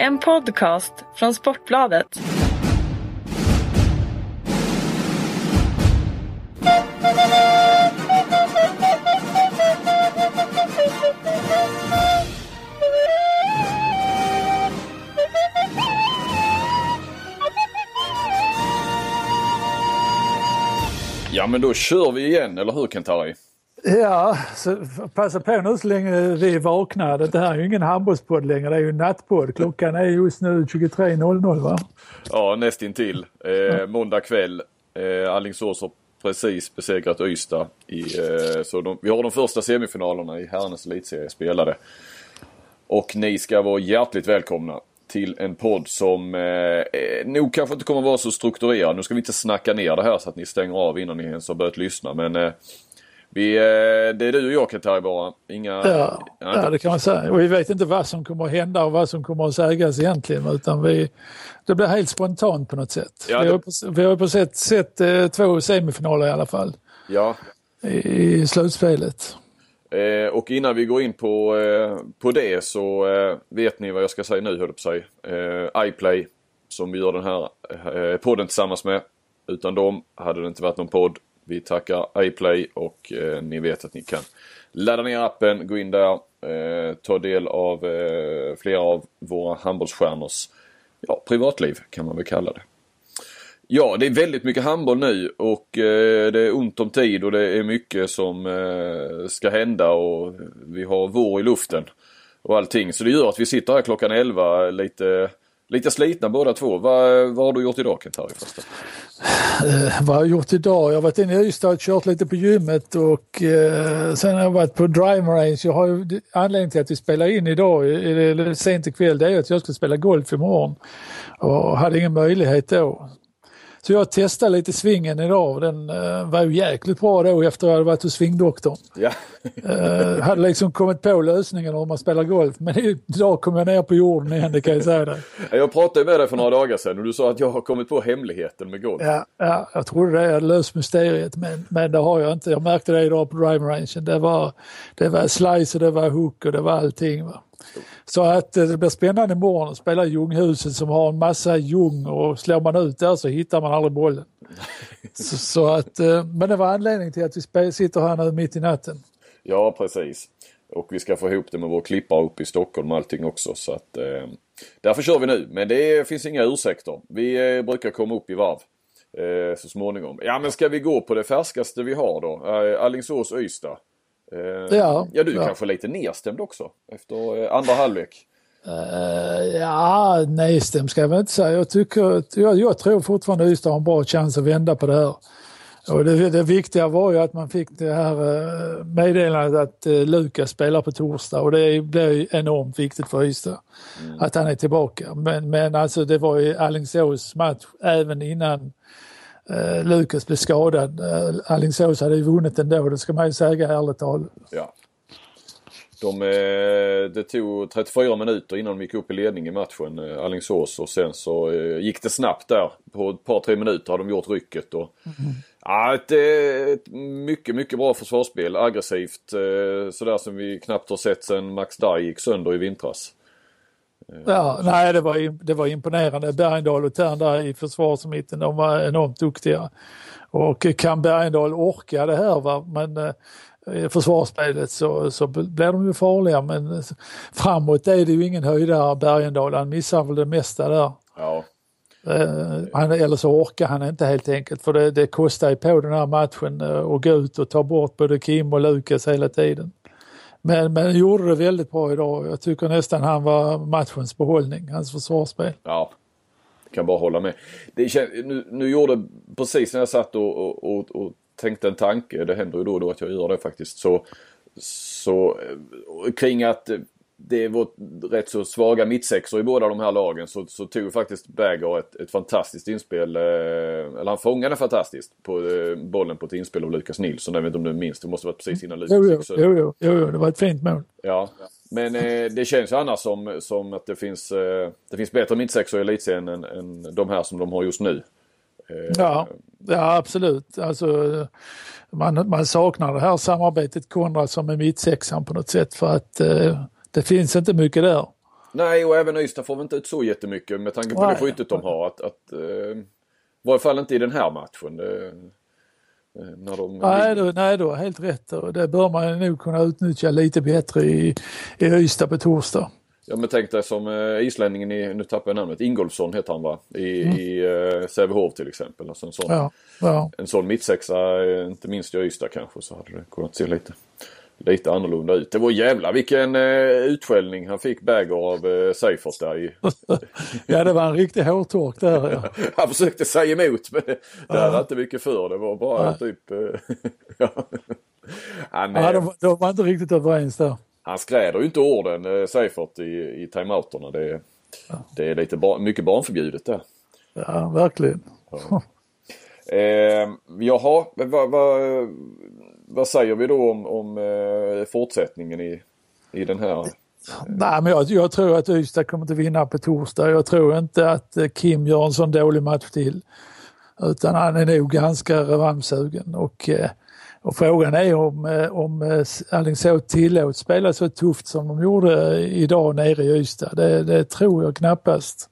En podcast från Sportbladet. Ja men då kör vi igen, eller hur Kentari? Ja, så passa på nu så länge vi är vakna. Det här är ju ingen handbollspodd längre, det är ju en nattpodd. Klockan är just nu 23.00 va? Ja, nästintill. Eh, måndag kväll. Eh, Alingsås har precis besegrat Ystad. I, eh, så de, vi har de första semifinalerna i herrarnas elitserie spelade. Och ni ska vara hjärtligt välkomna till en podd som eh, eh, nog kanske inte kommer vara så strukturerad. Nu ska vi inte snacka ner det här så att ni stänger av innan ni ens har börjat lyssna. Men eh, vi, eh, det är du och jag Kentari bara. Inga, Ja, ja, det kan man säga. Och vi vet inte vad som kommer att hända och vad som kommer att sägas egentligen. Utan vi, det blir helt spontant på något sätt. Ja, vi, det- har på, vi har på sett, sett eh, två semifinaler i alla fall ja, i, i slutspelet. Eh, och innan vi går in på, eh, på det så eh, vet ni vad jag ska säga nu höll på säga. Eh, iPlay som vi gör den här podden tillsammans med. Utan dem hade det inte varit någon podd. Vi tackar iPlay och eh, ni vet att ni kan ladda ner appen, gå in där, eh, ta del av eh, flera av våra handbollsstjärnors ja, privatliv kan man väl kalla det. Ja, det är väldigt mycket handboll nu och eh, det är ont om tid och det är mycket som eh, ska hända och vi har vår i luften och allting. Så det gör att vi sitter här klockan 11 lite, lite slitna båda två. Vad, vad har du gjort idag Kent-Harry? Eh, vad har jag gjort idag? Jag har varit inne i Ystad och kört lite på gymmet och eh, sen har jag varit på Drive Range. Jag har ju, anledningen till att vi spelar in idag, eller sent ikväll, det är att jag ska spela golf imorgon. Och hade ingen möjlighet då. Så jag testade lite svingen idag och den eh, var ju jäkligt bra då efter att jag hade varit hos svingdoktorn. Ja, Eh, hade liksom kommit på lösningen om man spelar golf men idag kom jag ner på jorden igen, det kan jag säga dig. jag pratade med dig för några dagar sedan och du sa att jag har kommit på hemligheten med golf. Ja, ja, jag trodde det, jag hade löst mysteriet men, men det har jag inte. Jag märkte det idag på drive rangen. Det var, det var slice och det var hook och det var allting. Va? Så att eh, det blir spännande imorgon att spela Ljunghuset som har en massa ljung och slår man ut där så hittar man aldrig bollen. Så, så att, eh, men det var anledningen till att vi sitter här nu mitt i natten. Ja, precis. Och vi ska få ihop det med vår klippare uppe i Stockholm och allting också. Så att, eh, därför kör vi nu. Men det finns inga ursäkter. Vi eh, brukar komma upp i varv eh, så småningom. Ja, men ska vi gå på det färskaste vi har då? Eh, Alingsås-Ystad. Eh, Ja, ja, du ja. kanske lite nedstämd också efter eh, andra halvlek. Uh, ja, nedstämd ska jag väl inte säga. Jag, tycker, jag, jag tror fortfarande Ystad har en bra chans att vända på det här. Och det, det viktiga var ju att man fick det här meddelandet att Lukas spelar på torsdag och det ju enormt viktigt för Ystad att han är tillbaka. Men, men alltså det var ju Alingsås match även innan uh, Lukas blev skadad. Uh, Alingsås hade ju vunnit ändå, det ska man ju säga ärligt talat. Ja. De, eh, det tog 34 minuter innan de gick upp i ledning i matchen, eh, Alingsås. Och sen så eh, gick det snabbt där. På ett par, tre minuter har de gjort rycket. Och, ja, ett, eh, ett mycket, mycket bra försvarsspel. Aggressivt. Eh, sådär som vi knappt har sett sedan Max Daj gick sönder i vintras. Ja, nej det var, det var imponerande. Bergendahl och Thern där i försvarsmitten, de var enormt duktiga. Och kan Bergendahl orka det här va, men eh, försvarsspelet så, så blir de ju farliga. Men eh, framåt är det ju ingen höjdare Bergendahl, han missar väl det mesta där. Ja, Eh, han, eller så orkar han inte helt enkelt för det, det kostar ju på den här matchen eh, att gå ut och ta bort både Kim och Lukas hela tiden. Men, men gjorde det väldigt bra idag. Jag tycker nästan han var matchens behållning, hans försvarsspel. ja. Kan bara hålla med. Det känd, nu, nu gjorde, precis när jag satt och, och, och, och tänkte en tanke, det händer ju då och då att jag gör det faktiskt, så, så eh, kring att eh, det var rätt så svaga mittsexor i båda de här lagen så, så tog faktiskt Berger ett, ett fantastiskt inspel. Eh, eller han fångade fantastiskt på eh, bollen på ett inspel av Lukas Nilsson. Jag vet inte om du minns, det måste varit precis innan Lukas Jo, jo, jo, jo, jo, det var ett fint mål. Ja, men eh, det känns ju annars som, som att det finns, eh, det finns bättre mittsexor i elitserien än, än de här som de har just nu. Eh, Ja, ja absolut. Alltså, man, man saknar det här samarbetet Konrad som är mittsexan på något sätt för att eh, det finns inte mycket där. Nej, och även Ystad får väl inte ut så jättemycket med tanke på Nej. det skyttet de har. Att, att, eh, I varje fall inte i den här matchen. Det, eh, när de Nej, du, nej, du har helt rätt och det bör man nog kunna utnyttja lite bättre i, i Ystad på torsdag. Ja men tänk dig som eh, islänningen i, nu tappar jag namnet, Ingolfsson heter han va? I, i eh, Sävehof till exempel. Alltså en, sån, Ja, ja. en sån mittsexa, eh, inte minst i Ystad kanske, så hade det kunnat se lite, lite annorlunda ut. Det var jävla vilken eh, utskällning han fick Berger av eh, Seifert där i. ja, det var en riktig hårtork där. Ja. Han försökte säga emot men det, det hade inte mycket för. Det var bara Ja. typ... eh, ja. han, Ja, eh, de, de var inte riktigt överens där. han skräder ju inte orden eh, Seifert i, i timeouterna. Det, det är lite bar, mycket barnförbjudet där. Ja, verkligen. Eh, jaha, men vad, vad, säger vi då om, om eh, fortsättningen i, i den här? Nej, men jag, jag tror att Ystad kommer att vinna på torsdag. Jag tror inte att eh, Kim gör en sån dålig match till. Utan han är nog ganska revanschsugen. Och, eh, och frågan är om, eh, om Alingsås tillåts spela så tufft som de gjorde idag nere i Ystad. Det, det tror jag knappast.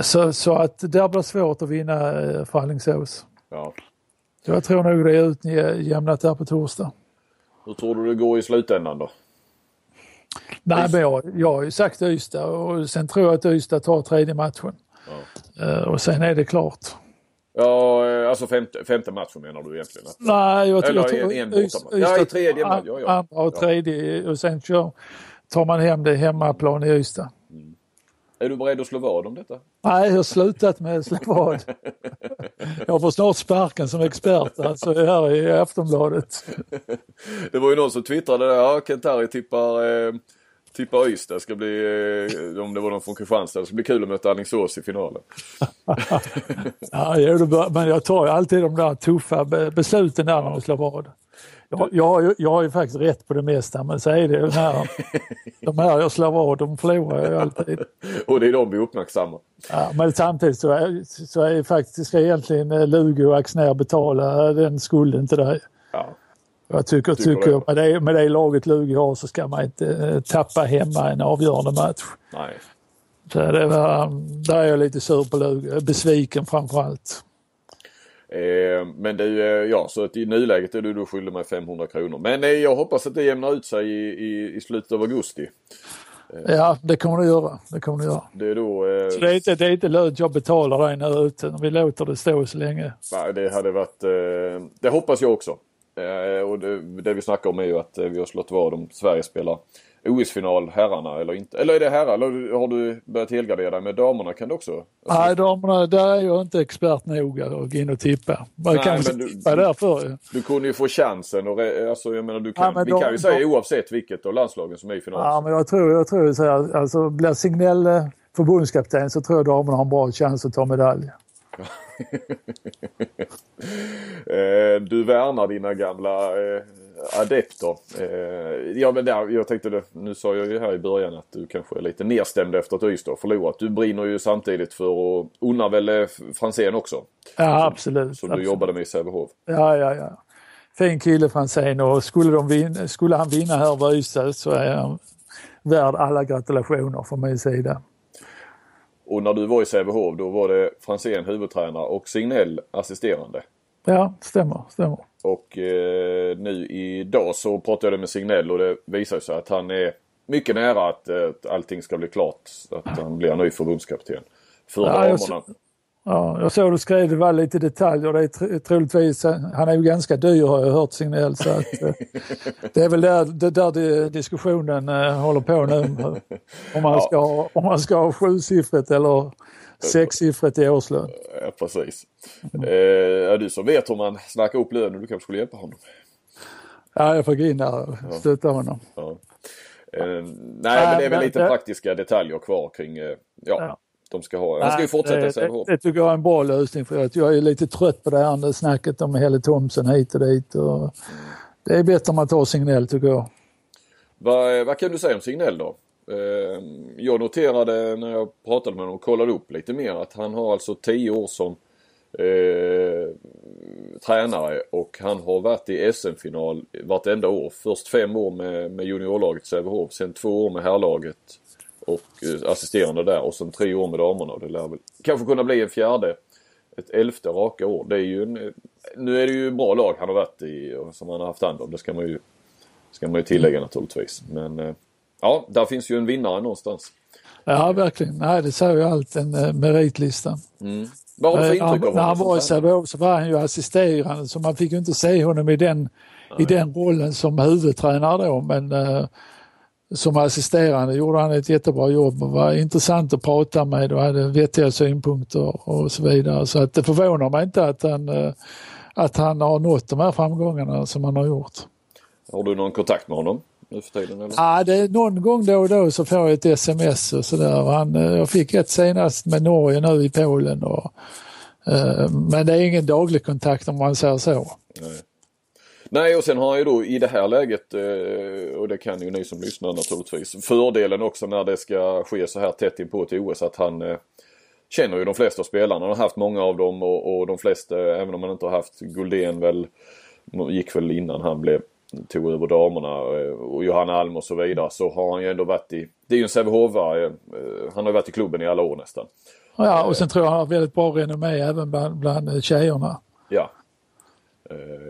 Så, så att det blir svårt att vinna för Alingsås. Ja. Jag tror nog det är utjämnat där på torsdag. Hur tror du det går i slutändan då? Nej, men jag, jag har ju sagt Ystad och sen tror jag att Ystad tar tredje matchen. Eh, Och sen är det klart. Ja, eh, alltså femte, femte matchen menar du egentligen? Att, Nej, jag, Eller jag tror en- en Ys- bortamatch. Ja, i tredje match, ja, ja. Andra och Ja. tredje och sen kör, tar man hem det hemmaplan i Ystad. Är du beredd att slå vad om detta? Nej, jag har slutat med slå vad. Jag får snart sparken som expert alltså här i Aftonbladet. Det var ju någon som twittrade där, ja Kent-Harry tippar, eh, tippar Ystad. Det ska bli, eh, om det var någon från Kristianstad, det ska bli kul att möta Alingsås i finalen. Ja, men jag tar ju alltid de där tuffa be- besluten där när man slår vad. Jag, jag, jag har ju faktiskt rätt på det mesta men så är det ju här, de här jag slår vad, de förlorar jag alltid. Och det är de vi uppmärksammar. Ja, men samtidigt så är, så är faktiskt ska egentligen eh, Lugo och Axnér betala den skulden till dig. Ja. Jag tycker, Tycker tycker det. med, det, med det laget Lugo har så ska man inte eh, tappa hemma en avgörande match. Nej. Så det var, där är jag lite sur på Lugo, besviken framförallt. Eh, men det är ju, ja så att i nuläget är du då skyldig mig 500 kronor. Men eh, jag hoppas att det jämnar ut sig i, i, i slutet av augusti. Ja, det kommer det göra. Det kommer det göra. Det är då... Eh, Så det är inte, det är inte lönt jag betalar dig nu utan vi låter det stå så länge. nej, det hade varit... Eh, det hoppas jag också. Eh, och det, det vi snackar om är ju att eh, vi har slått vad om Sverige spelar OS-final herrarna eller inte. Eller är det herrar? Eller har du börjat helgardera dig med damerna? Kan du också? Nej, damerna, där är jag inte expert nog att gå in och tippa. Man Nej, kan men väl du- tippa därför. Du kunde ju få chansen och alltså jag menar du kan, Ja, vi de- kan ju säga de- oavsett vilket av landslagen som är i final. Ja, men jag tror, jag tror så här, alltså blir Signell eh, förbundskapten så tror jag damerna har en bra chans att ta medalj. Eh, du värnar dina gamla eh, adepter. Eh, ja men där, jag tänkte det, nu sa jag ju här i början att du kanske är lite nedstämd efter att Ystad förlorat. Du brinner ju samtidigt för att unna väl eh, Franzén också. Ja, absolut. Som du absolut. jobbade med i Sävehof. Ja, ja, ja. Fin kille Franzén och skulle, de vinna, skulle han vinna här över Ystad så är han värd alla gratulationer från min sida. Och när du var i Sävehof då var det Franzén huvudtränare och Signell assisterande. Ja, stämmer, stämmer. Och eh, nu idag så pratade jag med Signell och det visar sig att han är mycket nära att, eh, allting ska bli klart. Att han blir ny förbundskapten. För Ja, jag damerna. Ja, jag såg du skrev det var lite detaljer. Det är tr- troligtvis, han är ju ganska dyr har jag hört Signell. Så att, eh, det är väl där, det där di- diskussionen eh, håller på nu. Om man ska, ha- om man ska ha sjusiffrigt eller sexsiffrigt i årslön. Ja, precis. Eh, ja, du som vet hur man snackar upp lönen, du kanske skulle hjälpa honom. Ja, jag får gå in där och stötta honom. Ja. Eh, nej, men det är väl lite det- praktiska detaljer kvar kring, eh, ja, Ja. de ska ha, han ska ju fortsätta i det, det, Sävehof. det tycker jag är en bra lösning för att jag är lite trött på det här snacket om Helle Thomsen hit och dit. Och det är bättre om man tar Signell tycker jag. Vad, vad kan du säga om Signell då? Ehm, jag noterade när jag pratade med honom och kollade upp lite mer att han har alltså 10 år som eh, tränare och han har varit i SM-final vartenda år. Först fem år med, med juniorlaget Sävehof, sen två år med herrlaget och eh, assisterande där och sen tre år med damerna. Och det lär väl kanske kunna bli en fjärde, ett elfte raka år. Det är ju en, nu är det ju bra lag han har varit i och som han har haft hand om. Det ska man ju, ska man ju tillägga naturligtvis. Men eh, ja, där finns ju en vinnare någonstans. Ja, verkligen. Nej, det säger ju allt, en uh, meritlista. Mm. Vad har du för intryck av honom? När han var i Sävehof så var han ju assisterande så man fick ju inte se honom i den, i den rollen som huvudtränare då men uh, som assisterande gjorde han ett jättebra jobb och var intressant att prata med och hade vettiga synpunkter och så vidare. Så att det förvånar mig inte att han, uh, att han har nått de här framgångarna som han har gjort. Har du någon kontakt med honom? Nu för tiden? Eller? Ja, det är någon gång då och då så får jag ett sms och sådär. Eh, jag fick ett senast med Norge nu i Polen. Och, uh, men det är ingen daglig kontakt om man säger så. Nej. Nej och sen har han ju då i det här läget eh, och det kan ju ni som lyssnar naturligtvis. Fördelen också när det ska ske så här tätt in på till OS att han känner ju de flesta spelarna. Han har haft många av dem och, och de flesta, även om han inte har haft Guldén väl, gick väl innan han blev tog över damerna eh, och Johanna Alm och så vidare så har han ju ändå varit i, det är ju en sävehof eh, han har varit i klubben i alla år nästan. Ja och sen tror jag han har väldigt bra renommé även bland, bland tjejerna. Ja.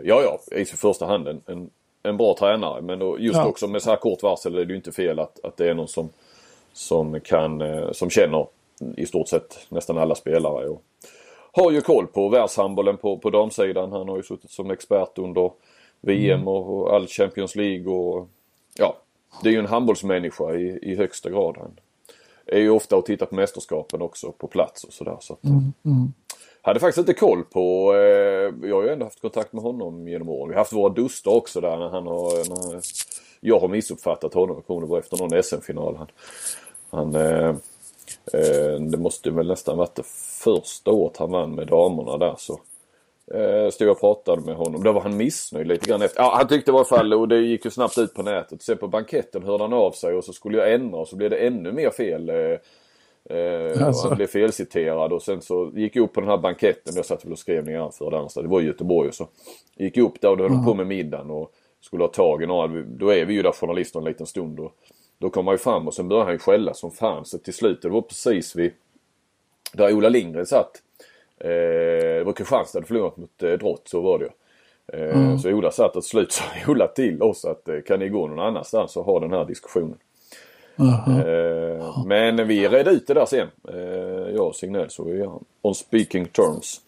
Ja ja, i första hand en, en, en bra tränare men just ja. också med så här kort varsel är det ju inte fel att, att det är någon som, som kan, som känner i stort sett nästan alla spelare. Och har ju koll på världshandbollen på, på damsidan. Han har ju suttit som expert under VM mm. och, all Champions League och ja, det är ju en handbollsmänniska i, i högsta grad. Han är ju ofta och tittar på mästerskapen också på plats och sådär. Så mm. Mm. Hade faktiskt inte koll på, eh, jag har ju ändå haft kontakt med honom genom åren. Vi har haft våra duster också där när han har, när jag har missuppfattat honom. Jag kommer efter någon SM-final. Han, han eh, eh, det måste väl nästan varit det första året han vann med damerna där så Eh, stod och pratade med honom. Då var han missnöjd lite grann efter. Ja, han tyckte i alla fall och det gick ju snabbt ut på nätet. Sen på banketten hörde han av sig och så skulle jag ändra och så blev det ännu mer fel. Eh, eh alltså. Han blev felciterad och sen så gick jag upp på den här banketten. Jag satt väl och skrev ner anförande Det var i Göteborg och så. Gick jag upp där och då höll de på med middagen och skulle ha tag i några. Då är vi ju där journalister en liten stund. Och då kom han ju fram och sen började han ju skälla som fan. Så till slut, det var precis vid där Ola Lindgren satt. Eh, det var Kristianstad hade förlorat mot eh, Drott, så var det ju. Eh, mm. Så Ola satt och slut sa Ola till oss att kan ni gå någon annanstans och ha den här diskussionen. Mm. Men vi redde ut det där sen. Jag och Signell så vi är on speaking terms.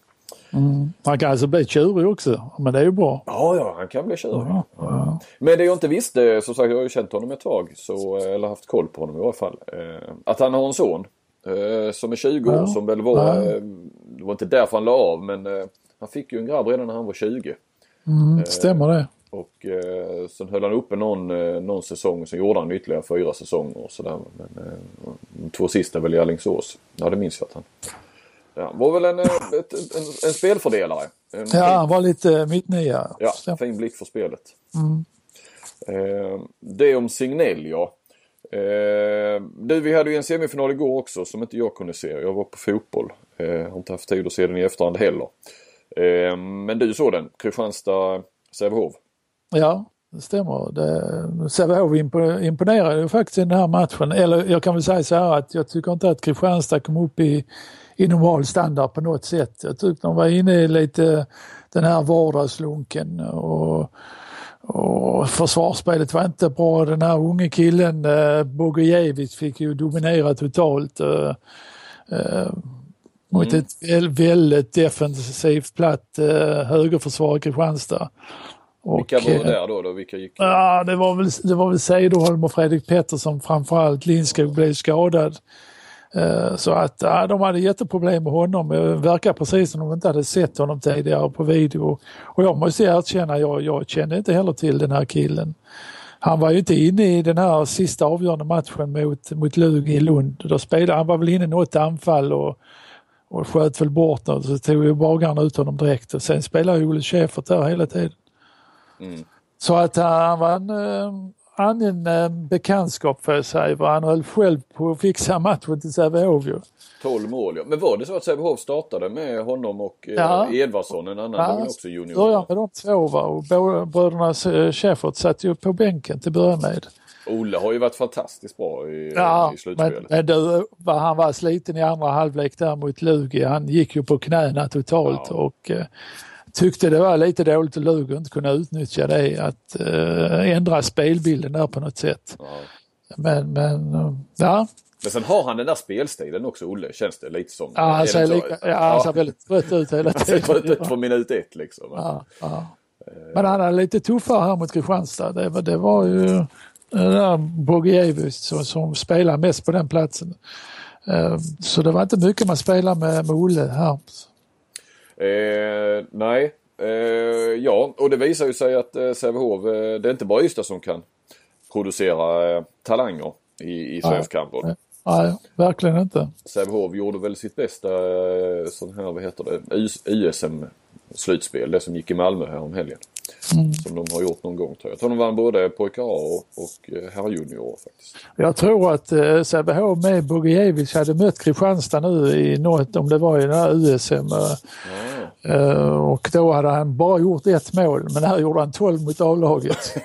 Mm. Han kan alltså bli tjurig också, men det är ju bra. Ja, ja, han kan bli tjurig. Men det jag inte visste, som sagt jag har ju känt honom ett tag, så, eller haft koll på honom i alla fall. Att han har en son som är 20 år som väl var, det var inte därför han la av men eh, han fick ju en grabb redan när han var 20. Mm, stämmer det. Och eh, sen höll han uppe någon, någon säsong sen gjorde han ytterligare fyra säsonger och sådär. Men eh, de två sista väl i Alingsås. Ja det minns jag att han Ja, var väl en, ett, en, en spelfördelare. En ja, han var lite mittnia. Ja, fin blick för spelet. Mm. Eh, det om Signell ja. Eh, du, vi hade ju en semifinal igår också som inte jag kunde se. Jag var på fotboll. Eh, har inte haft tid att se den i efterhand heller. Eh, men du såg den, Kristianstad-Sävehof. Ja, det stämmer. Sävehof imponerade ju faktiskt i den här matchen. Eller jag kan väl säga så här att jag tycker inte att Kristianstad kom upp i, i normal standard på något sätt. Jag tyckte de var inne i lite den här vardagslunken och och försvarsspelet var inte bra. Den här unge killen eh, Bogojevic fick ju dominera totalt. Eh, eh, mot mm. ett väldigt defensivt platt eh, högerförsvar i Kristianstad. Och, Vilka var det där då? då? Vilka gick? Ja, det var väl, det var väl Cederholm och Fredrik Pettersson framförallt. Lindskog blev skadad. Eh, så att ja, de hade jätteproblem med honom. Det verkar precis som de inte hade sett honom tidigare på video. Och jag måste erkänna, jag, jag kände inte heller till den här killen. Han var ju inte inne i den här sista avgörande matchen mot, mot Lug i Lund. Då spelade, han var väl inne i något anfall och, och sköt väl bort och så tog ju bagarna ut honom direkt och sen spelade Olle Schäfert där hela tiden. Mm. Så att han var en, eh, annan eh, bekantskap får jag säga. För han höll själv på att fixa matchen till Sävehof ju. 12 mål ja. Men var det så att Sävehof startade med honom och eh, ja. Edvardsson, en annan ja, också junior? började med de två va? och bröderna Schäfert satt ju på bänken till att börja med. Olle har ju varit fantastiskt bra i, Ja, i slutspelet. men, men du, han var sliten i andra halvlek där mot Lugi. Han gick ju på knäna totalt Ja. och eh, tyckte det var lite dåligt att Lugi inte kunde utnyttja det. Att eh, ändra spelbilden där på något sätt. Ja. Men, men eh, ja, Men sen har han den där spelstilen också, Olle, känns det lite som. ja han ser, lika, ja, han ser väldigt trött ut hela Han ser trött tiden. ut från minut ett liksom. Ja, ja. Men han är lite tuffare här mot Kristianstad. Det, det var ju den där Bogievic som, som spelar mest på den platsen. Eh, Så det var inte mycket man spelade med, med Olle här. Eh, nej, eh, ja och det visar ju sig att eh, Sävehof, eh, det är inte bara Ystad som kan producera eh, talanger i, i svensk handboll. Nej, verkligen inte. Sävehof gjorde väl sitt bästa eh, sån här, vad heter det, USM-slutspel, det som gick i Malmö här om helgen. Som de har gjort någon gång jag. Tror de vann både pojkar A och, eh, herrjuniorer faktiskt. Jag tror att eh, Sävehof med Bogievic hade mött Kristianstad nu i något, om det var i den här USM. eh, eh, Och då hade han bara gjort ett mål, men här gjorde han 12 mot A-laget.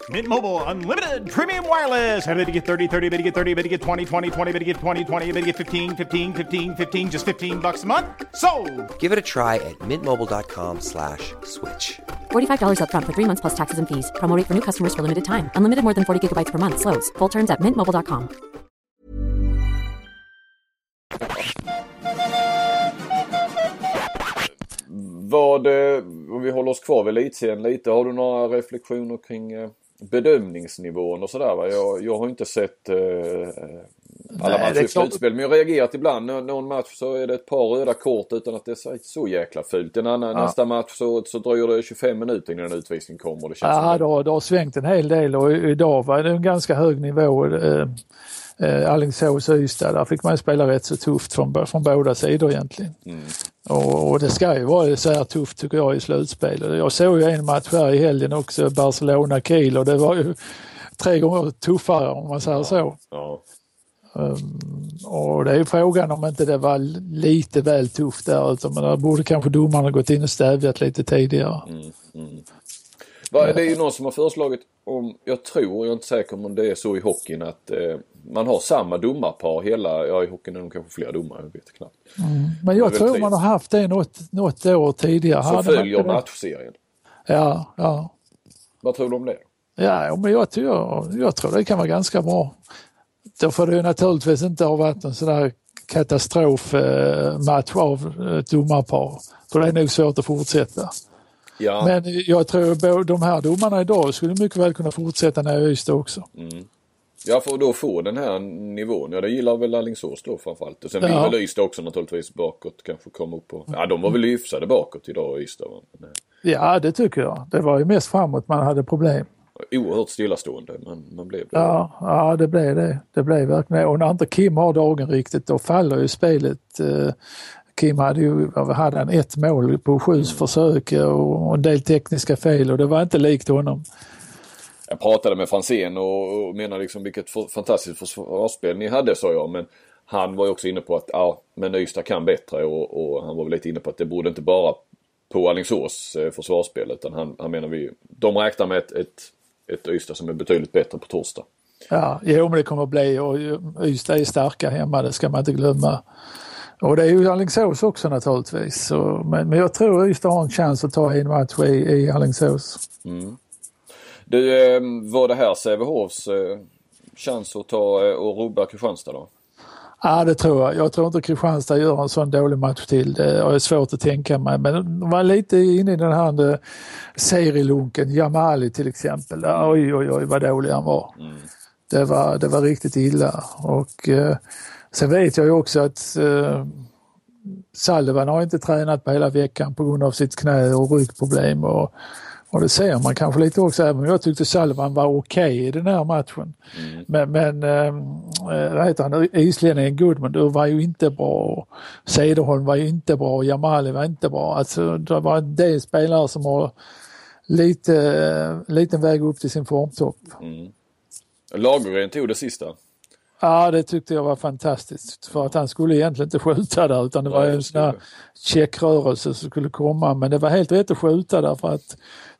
Mint Mobile unlimited premium wireless. Ready to get 30, 30, bit to get 30, bit to get 20, 20, 20, bit to get 20, 20, bit to get 15, 15, 15, 15 just 15 bucks a month. So, Give it a try at mintmobile.com slash switch. $45 upfront for three months plus taxes and fees. Promo for new customers for limited time. Unlimited more than 40 gigabytes per month. Slows. Full terms at mintmobile.com. Vad, eh, om vi håller oss kvar vid elitserien lite, har du några reflektioner kring eh, bedömningsnivån och sådär? Jag, jag har inte sett eh, alla Nej, matcher i slutspel men jag har reagerat ibland. Nå- Någon match så är det ett par röda kort utan att det är så, jäkla fult. En annan, Nästa match så, så dröjer det 25 minuter innan en utvisning kommer. Det känns Ja, det har, det har svängt en hel del och idag var det en ganska hög nivå. Eh, eh, Alingsås och Ystad, där fick man spela rätt så tufft från, från båda sidor egentligen. Och, och det ska ju vara så här tufft tycker jag i slutspel. Jag såg ju en match här i helgen också, Barcelona-Kiel och det var ju tre gånger tuffare om man säger så. Ja. Och det är ju frågan om inte det var lite väl tufft där utan men där borde kanske domarna gått in och stävjat lite tidigare. Va, Det är ju någon som har föreslagit, om, jag tror, jag är inte säker om det är så i hockeyn att eh, man har samma domarpar hela, ja i hockeyn är de kanske fler domare, jag vet knappt. Men Det är jag tror man har haft det något, något år tidigare. Som följer matchserien. Ja, ja. Vad tror du om det? Ja, men jag, jag, jag tror det kan vara ganska bra. Då får det ju naturligtvis inte ha varit en sån där katastrofmatch av ett domarpar. För det är nog svårt att fortsätta. Ja, Men jag tror att de här domarna idag skulle mycket väl kunna fortsätta nere i Ystad också. ja för då få den här nivån. Ja det gillar väl Alingsås då framförallt. Och sen vill Ja. väl Ystad också naturligtvis bakåt kanske komma upp på. Ja de var väl hyfsade bakåt idag Ystad. Men, eh, Ja, det tycker jag. Det var ju mest framåt man hade problem. Oerhört stillastående men man blev det. Ja, ja det blev det. Det blev verkligen. Och när inte Kim har dagen riktigt då faller ju spelet. Kim hade ju hade han, ett mål på sju försök och en del tekniska fel och det var inte likt honom. Jag pratade med Franzén och, och menade liksom vilket för, fantastiskt försvarsspel ni hade sa jag. Men han var ju också inne på att ja, men Ystad kan bättre och, och han var väl lite inne på att det borde inte bara på Alingsås eh, försvarsspel utan han, han menar vi, de räknar med ett, ett, ett Ystad som är betydligt bättre på torsdag. Ja, jo men det kommer att bli och Ystad är starka hemma, det ska man inte glömma. Och det är ju Alingsås också naturligtvis. Så, men, men jag tror Ystad har en chans att ta en match i, i Alingsås. Du, eh, var det här Sävehofs eh, chans att ta eh, och rubba Kristianstad då? Ja det tror jag. Jag tror inte Kristianstad gör en sån dålig match till. Det är svårt att tänka mig. Men de var lite inne i den här serielunken. Jamali till exempel. Oj oj oj vad dålig han var. Det var, det var riktigt illa. Och eh, sen vet jag ju också att eh, Salvan har inte tränat på hela veckan på grund av sitt knä och ryggproblem. Och, och det ser man kanske lite också, även om jag tyckte Salvan var okej i den här matchen. Men, men äh, vad heter han, islänningen Goodman, du var ju inte bra. Cederholm var ju inte bra och Jamali var inte bra. Alltså det var en del spelare som har lite, liten väg upp till sin formtopp. Lagergren tog det sista. Ja, det tyckte jag var fantastiskt. För att han skulle egentligen inte skjuta där utan det var en sån här checkrörelse som skulle komma. Men det var helt rätt att skjuta där för att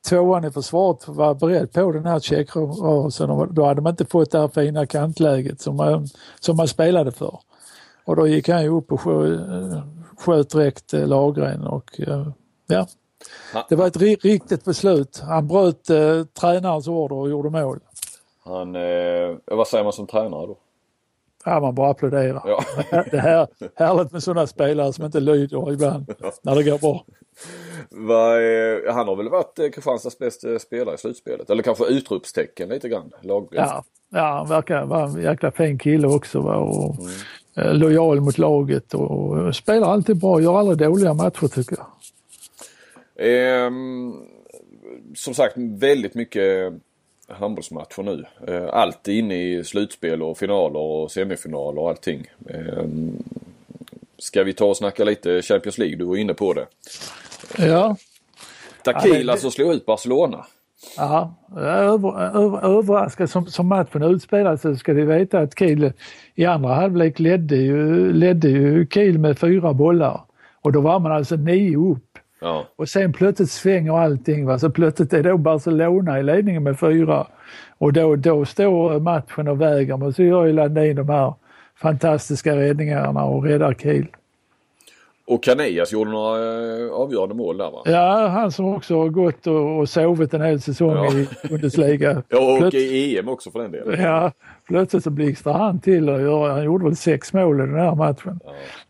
tvåan i försvaret var beredd på den här checkrörelsen och då hade man inte fått det här fina kantläget som man, som man spelade för. Och då gick han ju upp och skö, sköt direkt eh, Lagergren och eh, ja, det var ett ri- riktigt beslut. Han bröt eh, tränarens order och gjorde mål. Han, eh, vad säger man som tränare då? Ja, man bara applåderar. Ja. Det är här, härligt med sådana spelare som inte lyder ibland när det går bra. Eh, han har väl varit eh, Kristianstads bästa spelare i slutspelet. Eller kanske utropstecken lite grann. Lagergren. Ja, ja han verkar vara en jäkla fin kille också va? och eh, lojal mot laget och, spelar alltid bra, gör aldrig dåliga matcher tycker jag. Ehm, som sagt väldigt mycket handbollsmatcher nu. Eh, allt inne i slutspel och finaler och semifinaler och allting. Ehm, ska vi ta och snacka lite Champions League? Du var inne på det. Ja, Takil Ja, det- alltså slog ut Barcelona. ja över, över, överraskad som, som matchen utspelade sig så ska vi veta att Kiel i andra halvlek ledde ju, ledde ju Kiel med fyra bollar och då var man alltså nio upp. Ja. Och sen plötsligt svänger allting. Va? Så plötsligt är då Barcelona i ledningen med fyra. Och då, då står matchen och väger. Men så gör ju Landin de här fantastiska räddningarna och räddar Kiel. Och Canellas gjorde några eh, avgörande mål där va? Ja, han som också har gått och, och sovit en hel säsong Ja. i Bundesliga. Ja och Plöts- i EM också för den delen. Ja, plötsligt så blixtrar han till och gör, han gjorde väl sex mål i den här matchen.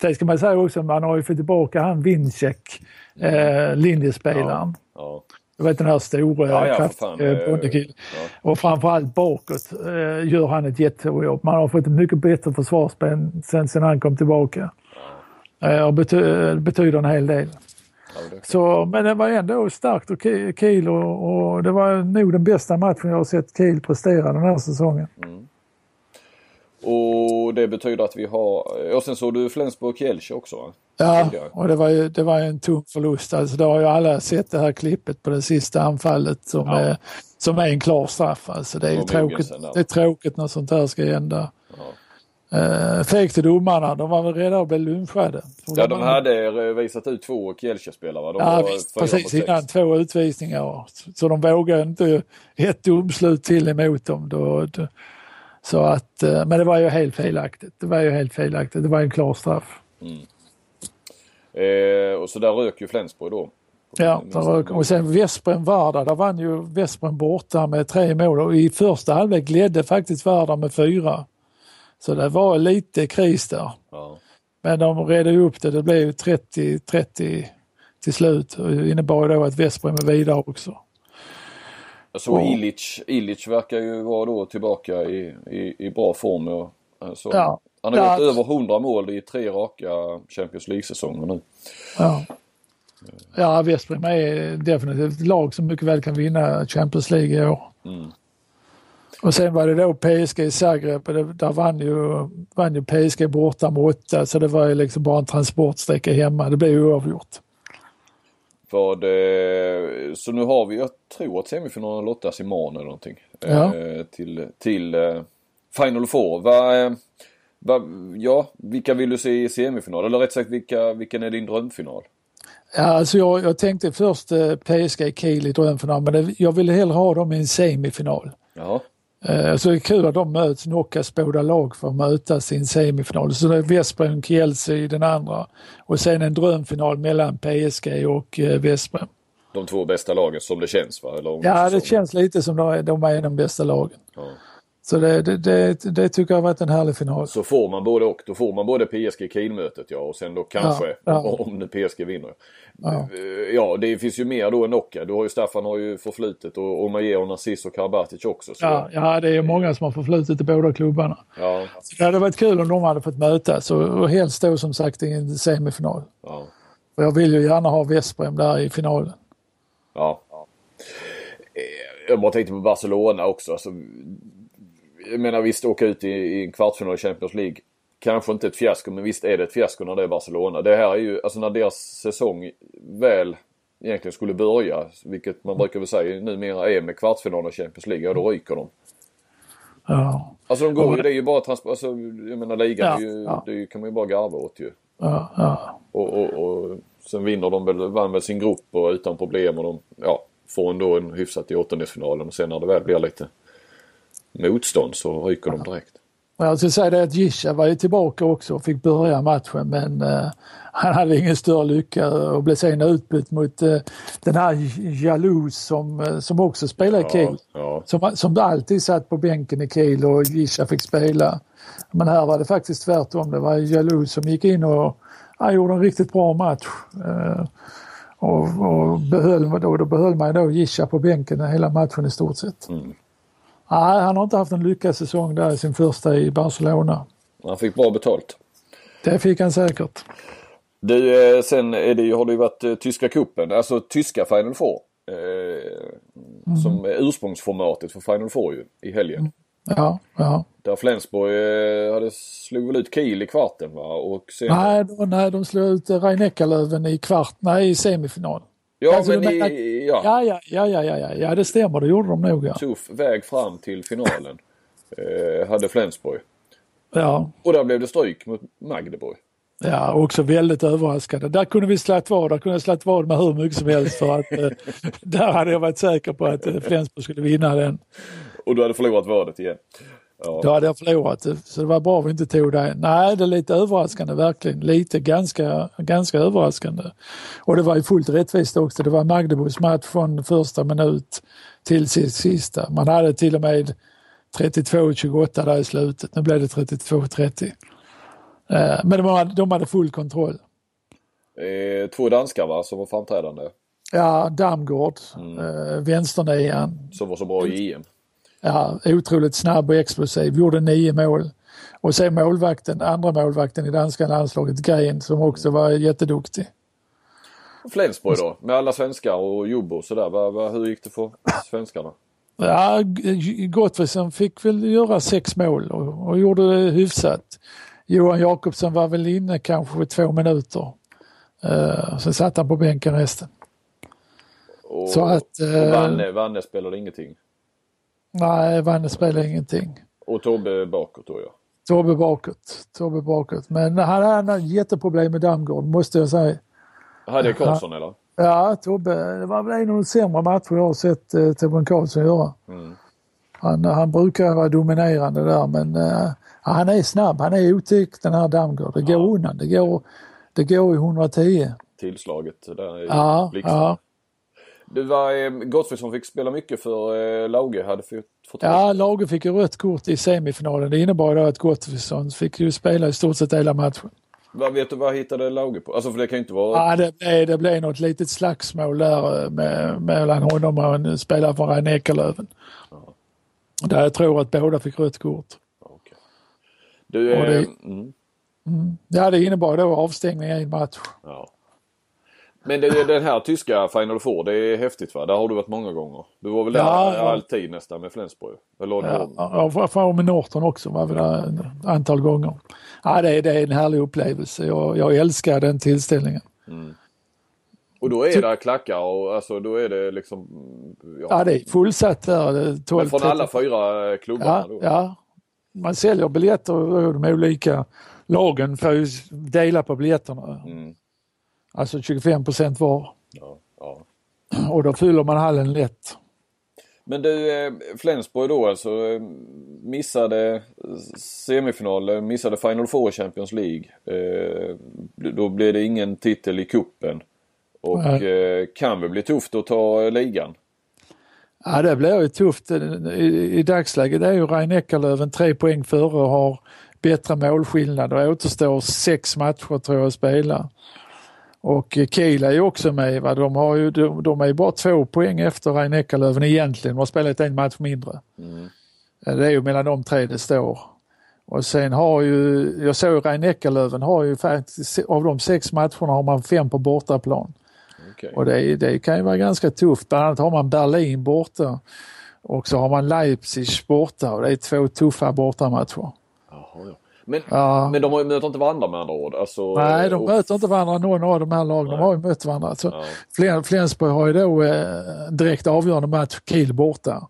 Det ska man säga också, man har ju fått tillbaka han Vincek, eh, linjespelaren. Ja. Du vet den här stora Ja, ja, för kraft- fan. eh, Eh, bondekillen. Och framförallt bakåt eh, gör han ett jättejobb. Man har fått ett mycket bättre försvarsspel sen, sen han kom tillbaka. Eh, och bety- betyder en hel del. Ja, det- Så, men det var ändå starkt och Ki- Kiel och, och det var nog den bästa matchen jag har sett Kiel prestera den här säsongen. Och det betyder att vi har, och sen såg du Flensburg och Kielce också va? Ja, och det var ju, det var en tung förlust. Alltså, det har ju alla sett det här klippet på det sista anfallet som, Ja. är, som är en klar straff. Alltså, det är tråkigt, det är tråkigt när sånt här ska hända. Uh, Fegt till domarna, de var väl redan att bli lunchade. Ja de hade eh, visat ut två Kielce-spelare Ja, var visst, precis innan två utvisningar. Så de vågade inte ett domslut till emot dem. Då, då. Så att, eh, men det var ju helt felaktigt. Det var ju helt felaktigt. Det var en klar straff. Eh, och så där rök ju Flensburg då. Ja, och sen Vesprem Varda, där vann ju Vesprem borta med tre mål och i första halvlek ledde faktiskt Varda med fyra. Så det var lite kris där. Ja. Men de redde upp det, det blev ju 30-30 till slut. Och det innebar då att Vesprem är vidare också. Jag såg Ja. Illich, Illich verkar ju vara då tillbaka i, i, i bra form. Och, alltså, Ja. Han har Ja. gjort över 100 mål i tre raka Champions League-säsonger nu. Ja, ja Vesprem är definitivt ett lag som mycket väl kan vinna Champions League i år. Och sen var det då PSG i Zagreb, och det, där vann ju, vann ju PSG borta med åtta så det var ju liksom bara en transportsträcka hemma. Det blev oavgjort. För det, så nu har vi, jag tror att semifinalen lottas imorgon eller någonting. Ja. Eh, till till eh, Final Four. Va, eh, va, ja, vilka vill du se i semifinal? Eller rätt sagt, vilka, vilken är din drömfinal? Ja, alltså jag, jag tänkte först eh, PSG Kiel i drömfinal men det, jag ville hellre ha dem i en semifinal. Jaha. Eh, Så det är kul att de möts, knockas båda lag för att mötas i en semifinal. Så det är Vesprem och Kielce i den andra. Och sen en drömfinal mellan PSG och eh, Vesprem. De två bästa lagen som det känns va? Ja, det känns lite som de är, de är de bästa lagen. Ja. Så det, det, det, det tycker jag har varit en härlig final. Så får man både och. Då får man både PSG Kiel-mötet ja och sen då kanske Ja, ja. om, nu PSG vinner. Ja. Ja det finns ju mer då än Nocca. Du har ju Staffan har ju förflutet och Omaye och Narcis och Karabatic också. Så, Ja, ja, det är många som har förflutit i båda klubbarna. ja, Så det hade varit kul om de hade fått mötas och, och helst då som sagt i en semifinal. ja. Och jag vill ju gärna ha Vesprem där i finalen. Ja. Jag bara tänkte på Barcelona också. Alltså, jag menar visst åka ut i, i en kvartsfinal i Champions League. Kanske inte ett fiasko men visst är det ett fiasko när det är Barcelona. Det här är ju, alltså när deras säsong väl egentligen skulle börja. Vilket man brukar väl säga numera är med kvartsfinal i Champions League. Ja då ryker de. Ja. Alltså de går ju, det är ju bara transport, alltså jag menar ligan, Ja, det, ju, ja. det kan man ju bara garva åt ju. Ja, ja. Och, och, och sen vinner de väl, vann väl sin grupp och utan problem och de, ja, får ändå en hyfsat i åttondelsfinalen och sen när det väl blir lite motstånd så ryker de direkt. Jag ska säga det att Gisha var ju tillbaka också och fick börja matchen men eh, han hade ingen större lycka och blev sen utbytt mot eh, den här Jalous som, eh, som också spelar i Kiel. ja. Som, som alltid satt på bänken i Kiel och Gisha fick spela. Men här var det faktiskt tvärtom. Det var Jalous som gick in och han gjorde en riktigt bra match. Eh, och, och behöll, då, då behöll man då Gisha på bänken hela matchen i stort sett. Nej, han har inte haft en lyckad säsong där i sin första i Barcelona. Han fick bra betalt. Det fick han säkert. Du, eh, sen är det, har det ju varit eh, tyska kuppen, alltså tyska Final Four. Eh, Som är ursprungsformatet för Final Four ju, i helgen. Ja, ja. Där Flensburg eh, hade slog väl ut Kiel i kvarten va? Och sen, Nej, då, nej, de slog ut rhein löven i kvart, nej i semifinal. Ja alltså, men i, ja, Ja, ja, ja, ja, ja, ja, ja det stämmer, det gjorde de nog ja. tuff väg fram till finalen. Eh, hade Flensburg. Ja, Och där blev det stryk mot Magdeburg. ja också väldigt överraskande. Där kunde vi slagit vad, där kunde jag slagit vad med hur mycket som helst för att eh, där hade jag varit säker på att eh, Flensburg skulle vinna den. Och du hade förlorat vadet igen. Ja. Då hade jag förlorat så det var bra att vi inte tog det. Nej, det är lite överraskande verkligen. Lite ganska, ganska överraskande. Och det var ju fullt rättvist också. Det var Magdeburgs match från första minut till sista. Man hade till och med 32-28 där i slutet. Nu blev det 32-30. Eh, Men de hade, de hade full kontroll. Eh, två danskar va, som var framträdande. Ja, Damgård, mm. vänsternian, Som var så bra i EM. Ja, otroligt snabb och explosiv, gjorde nio mål. Och sen målvakten, andra målvakten i danska landslaget, Gren, som också var jätteduktig. Flensburg då, med alla svenskar och Jobbo och sådär. Hur gick det för svenskarna? Ja, Gottfridsson fick väl göra sex mål och, och gjorde det hyfsat. Johan Jakobsson var väl inne kanske för två minuter. Uh, sen satt han på bänken resten. Och, Så att, eh, och Vanne, Vanne spelade ingenting. Nej, Vanne spelade ingenting. Och Tobbe bakåt tror jag. Tobbe bakåt. Tobbe bakåt. Men han hade jätteproblem med Damgård måste jag säga. Hade Karlsson eller? Ja, Tobbe, det var väl en av de sämre matcher jag har sett eh, Torbjörn Karlsson göra. Han, han brukar vara dominerande där men eh, ja, han är snabb, han är otäck den här Damgård. Det går undan, det går, det går i 110. Tillslaget där i Ja, blixten. ja. Det var eh, Gottfridsson fick spela mycket för eh, Lauge. Hade fått, Ja, Lage fick ju rött kort i semifinalen. Det innebar då att Gottfridsson fick ju spela i stort sett hela matchen. Vad vet du vad hittade Lauge på? Alltså för det kan ju inte vara... Ja, det blev, det blev något litet slagsmål där eh, med, mellan honom och en spelare från rhein löven Där jag tror att båda fick rött kort. Okej. Du, eh, det- mm, Ja, det innebar då avstängning i en match. ja. Men det, den här tyska Final Four, det är häftigt va? Där har du varit många gånger. Du var väl där Ja, ja. alltid nästan med Flensburg? Eller Ja, ja, för med Norton också var vi där ett antal gånger. Ja, det, är, det är en härlig upplevelse. Jag, jag älskar den tillställningen. Och då är det klackar och alltså då är det liksom... mm, Ja, det är fullsatt där. det är 12, Men från alla 13. fyra klubbarna Ja, då? ja. Man säljer biljetter och de olika lagen får ju dela på biljetterna. Mm. Alltså 25 procent var. Ja, ja. Och då fyller man hallen lätt. Men du, eh, Flensburg då alltså eh, missade semifinalen, missade Final Four i Champions League. Eh, Då blev det ingen titel i kuppen Och Nej. kan väl bli tufft att ta ligan. Ja, det blir ju tufft. I, i dagsläget är ju rhein Eckerlöven tre poäng före och har bättre målskillnad och återstår sex matcher tror jag att spela. Och Kiel är ju också med. Va? De, har ju, de, de är ju bara två poäng efter rhein Eckerlöven egentligen. De har spelat en match mindre. Det är ju mellan de tre det står. Och sen har ju, jag såg rhein Eckerlöven har ju faktiskt, av de sex matcherna har man fem på bortaplan. Okej. Och det, det kan ju vara ganska tufft. Bland annat har man Berlin borta och så har man Leipzig borta och det är två tuffa bortamatcher. Jaha, ja. Men, Ja. men de har ju möter inte varandra med andra ord. Alltså, Nej, de och- möter inte varandra någon av de här lagen. De har ju mött varandra. Alltså, Ja. Flen- Flensburg har ju då eh, direkt avgörande match, Kiel borta.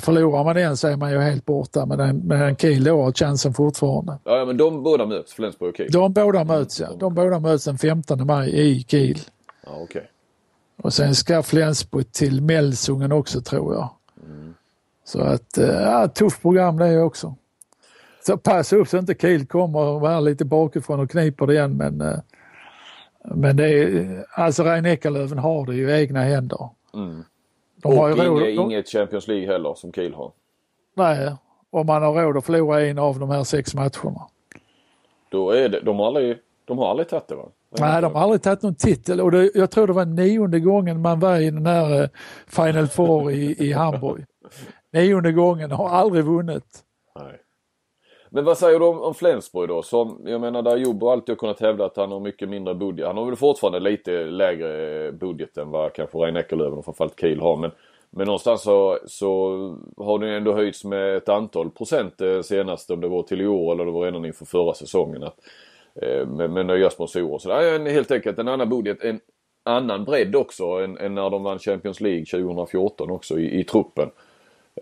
Förlorar man den så är man ju helt borta medan, medan Kiel då har chansen fortfarande. Ja, men de båda möts, Flensburg och Kiel? De båda möts ja. De båda möts den 15 maj i Kiel. Ja. Okay. Och sen ska Flensburg till Melsungen också tror jag. Mm. Så att, eh, ja, tufft program det också. Så passa upp så inte Kiel kommer här lite bakifrån och kniper det igen men eh, men det är, alltså Rein Eckerlöven har det ju i egna händer. Mm. De och inget, råd, inget Champions League heller som Kiel har. Nej, och man har råd att förlora en av de här sex matcherna. Då är det, de har aldrig, de har aldrig tagit det va? Nej, de har aldrig tagit någon titel och det, jag tror det var nionde gången man var i den här uh, Final Four i, i Hamburg. Nionde gången, har aldrig vunnit. Nej. Men vad säger du om, om Flensburg då? Som, jag menar där Jobbo alltid har kunnat hävda att han har mycket mindre budget. Han har väl fortfarande lite lägre budget än vad kanske Rein Eckerlöven och framförallt Kiel har. Men, men någonstans så, så har den ändå höjts med ett antal procent eh, senast om det var till i år eller det var redan inför förra säsongen. Att, eh, med, med nya sponsorer. Så det är en, helt enkelt en annan budget. En annan bredd också än, än när de vann Champions League 2014 också i, i truppen.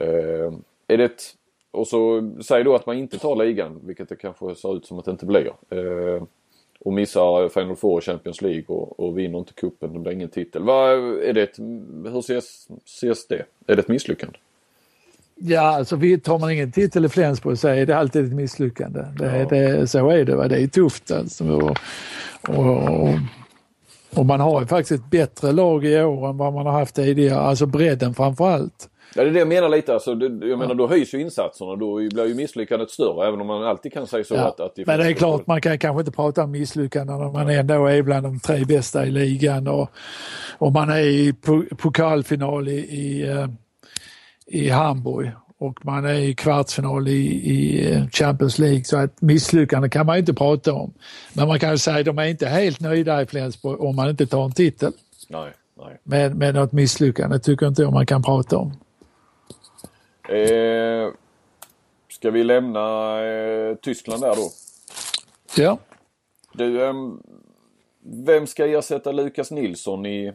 Eh, är det ett och så säg då att man inte tar ligan, vilket det kanske ser ut som att det inte blir. Eh, och missar Final Four Champions League och, och vinner inte kuppen. Det blir ingen titel. Vad, är det ett, hur ses, ses det? Är det ett misslyckande? Ja, alltså tar man ingen titel i Flensburg så är det alltid ett misslyckande. Det, ja. det, så är det. Va? Det är tufft alltså. Och, och, och, man har ju faktiskt ett bättre lag i år än vad man har haft tidigare. Alltså bredden framför allt. Ja det är det jag menar lite. Alltså, det, jag menar då höjs ju insatserna. Då blir ju misslyckandet större. Även om man alltid kan säga så ja, att, att det Men det är klart man kan kanske inte prata om misslyckanden när man ändå är bland de tre bästa i ligan. Och, och man är i pokalfinal i, i, eh, i Hamburg och man är i kvartsfinal i, i eh, Champions League så att misslyckande kan man inte prata om. Men man kan ju säga att de är inte helt nöjda i Flensburg om man inte tar en titel. Nej, nej. Men, men något misslyckande tycker inte jag man kan prata om. Eh, ska vi lämna eh, Tyskland där då? Ja. Du, eh, vem ska ersätta Lukas Nilsson i,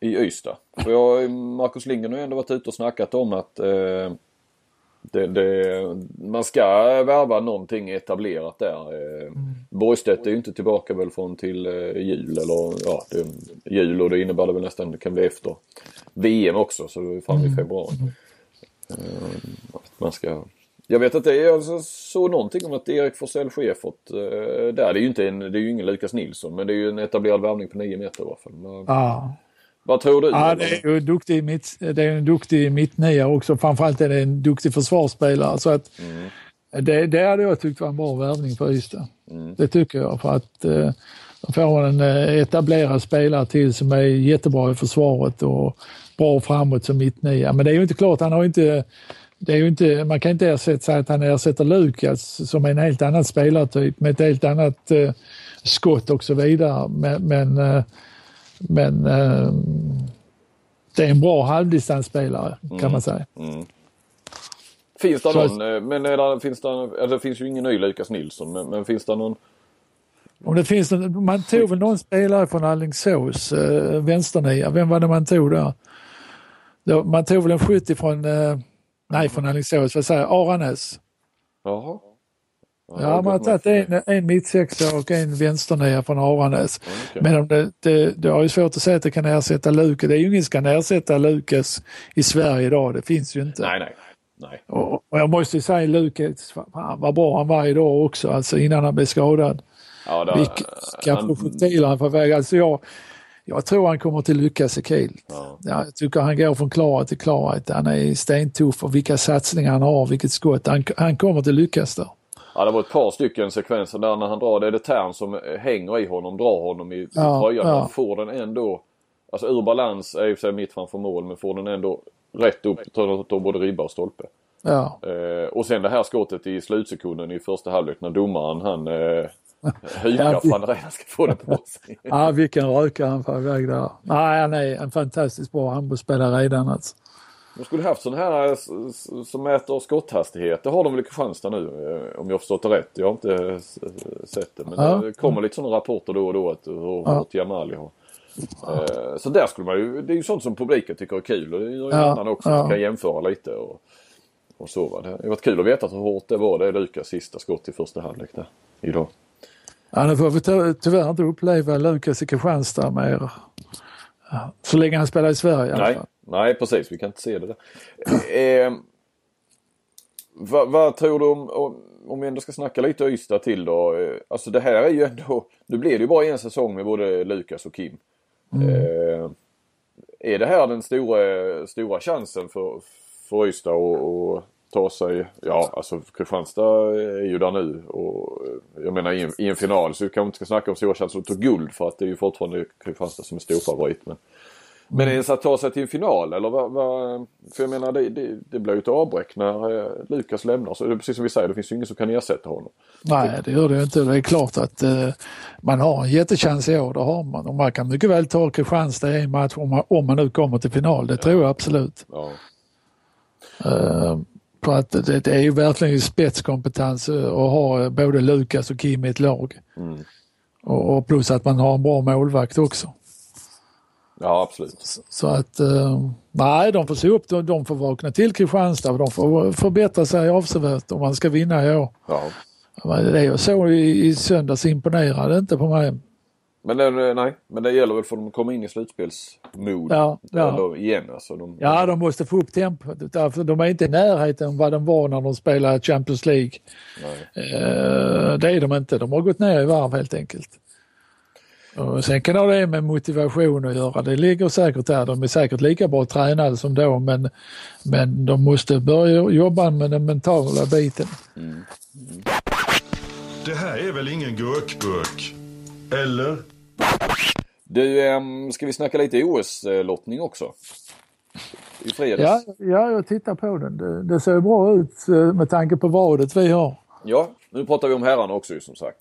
i Ystad? För jag, Marcus Lindgren har ju ändå varit ute och snackat om att eh, det, det, man ska värva någonting etablerat där. Eh, mm. Borgstedt är ju inte tillbaka väl från till eh, jul eller ja, det, jul och det innebär det väl nästan, det kan bli efter VM också så det är fram i mm. februari. Mm. Eh, att man ska jag vet inte, jag såg någonting om att Erik Forsell Schäfert eh, där. Det är ju inte en, det är ju ingen Lukas Nilsson men det är ju en etablerad värvning på 9 meter i alla fall. Ja. Vad tror du? Ja, det är ju duktig mitt, det är en duktig mittnia också. Framförallt är det en duktig försvarsspelare. Så att mm. det, det hade jag tyckt var en bra värvning för Ystad. Mm. Det tycker jag för att eh, då får man en eh, etablerad spelare till som är jättebra i försvaret och bra framåt som mittnia. Men det är ju inte klart, han har inte det är ju inte, man kan inte ersätta, säga att han ersätter Lukas som är en helt annan spelartyp med ett helt annat eh, skott och så vidare. Men, men, eh, men eh, det är en bra halvdistansspelare kan mm. man säga. Mm. Finns det någon, att, eh, men det, finns det, alltså det finns ju ingen ny Lukas Nilsson, men, men finns det någon om det finns man tog väl någon spelare från Alingsås, äh, vänsternia, vem var det man tog där? Man tog väl en skytt ifrån, eh, nej från Alingsås, vad säger jag, Aranäs. Jaha. Ja, man har tagit en, en mittsexa och en vänsternia från Aranäs. Okay. Men om det, det, det har ju svårt att säga att det kan ersätta Lukas. Det är ju ingen som kan ersätta Lukas i Sverige idag. Det finns ju inte. Nej, nej. nej. Och, och jag måste säga Lukas, vad bra han var idag också, alltså innan han blev skadad. Ja, då, Vilka projektiler han får väg. Alltså jag, jag tror han kommer att lyckas i Kiel. Ja. jag tycker han går från klarhet till klarhet. Han är stentuff och vilka satsningar han har, vilket skott. Han, han kommer att lyckas där. Ja det var ett par stycken sekvenser där när han drar. Det är det Tern som hänger i honom, drar honom i ja, tröjan. Ja. Han får den ändå, alltså ur balans är ju sig mitt framför mål men får den ändå rätt upp, tar både ribba och stolpe. Ja. Eh, och sen det här skottet i slutsekunden i första halvlek när domaren han eh, Hukar för att redan ska få det på sig. ja, vilken rökare han får iväg där. Nej, han är en fantastiskt bra handbollsspelare redan alltså. De skulle haft sådana här eh, som mäter skotthastighet. Det har de väl i Kristianstad nu eh, om jag förstått det rätt. Jag har inte sett det men ja. det kommer lite sådana rapporter då och då att hur hårt ja. Jamali har, Eh, så där skulle man ju, det är ju sånt som publiken tycker är kul och det är ju Ja, annan också. Man kan jämföra lite och, och så. Va? Det har varit kul att veta hur hårt det var. Det är Lukas sista skott i första halvlek där idag. Ja, nu får vi ty- tyvärr inte uppleva Lukas i Kristianstad mer. Så länge han spelar i Sverige i alla Nej, fall. nej precis. Vi kan inte se det där. Eh, vad, vad tror du om, om, om vi ändå ska snacka lite Ystad till då. Eh, alltså det här är ju ändå, nu blir det ju bara en säsong med både Lukas och Kim. Eh, är det här den stora, stora chansen för, för Ystad att ta sig, ja alltså Kristianstad är ju där nu och eh, jag menar i en, i en final så kanske inte ska snacka om stora chanser att ta guld för att det är ju fortfarande Kristianstad som är storfavorit. Men, men ens att ta sig till en final eller vad, vad för jag menar det, det, det blir ju ett avbräck när eh, Lukas lämnar så det är precis som vi säger det finns ju ingen som kan ersätta honom. Nej, det gör det inte. Det är klart att eh, man har en jättechans i år, det har man. Och man kan mycket väl ta Kristianstad i en match om man, om man nu kommer till final, det tror jag absolut. Ja. Eh, för att det, är ju verkligen spetskompetens att ha både Lukas och Kim i ett lag. Mm. Och, och plus att man har en bra målvakt också. ja absolut. Så att eh, nej, de får se upp, de, de får vakna till Kristianstad och de får förbättra sig avsevärt om man ska vinna i år. Ja. Det jag såg i, i söndags imponerade inte på mig. Men det, nej, men det gäller väl för dem att komma in i slutspelsmod. Ja, ja. Igen alltså. De, Ja, de måste få upp tempot. Därför de är inte i närheten vad de var när de spelade Champions League. Nej. Eh, det är de inte. De har gått ner i varv helt enkelt. Och sen kan det ha det med motivation att göra. Det ligger säkert där. De är säkert lika bra tränade som då men, men de måste börja jobba med den mentala biten. Det här är väl ingen gurkburk? Eller? Du, ehm, ska vi snacka lite OS-lottning också? I fredags. Ja, ja, jag tittar på den. Det, det ser bra ut eh, med tanke på vadet vi har. Ja, nu pratar vi om herrarna också som sagt.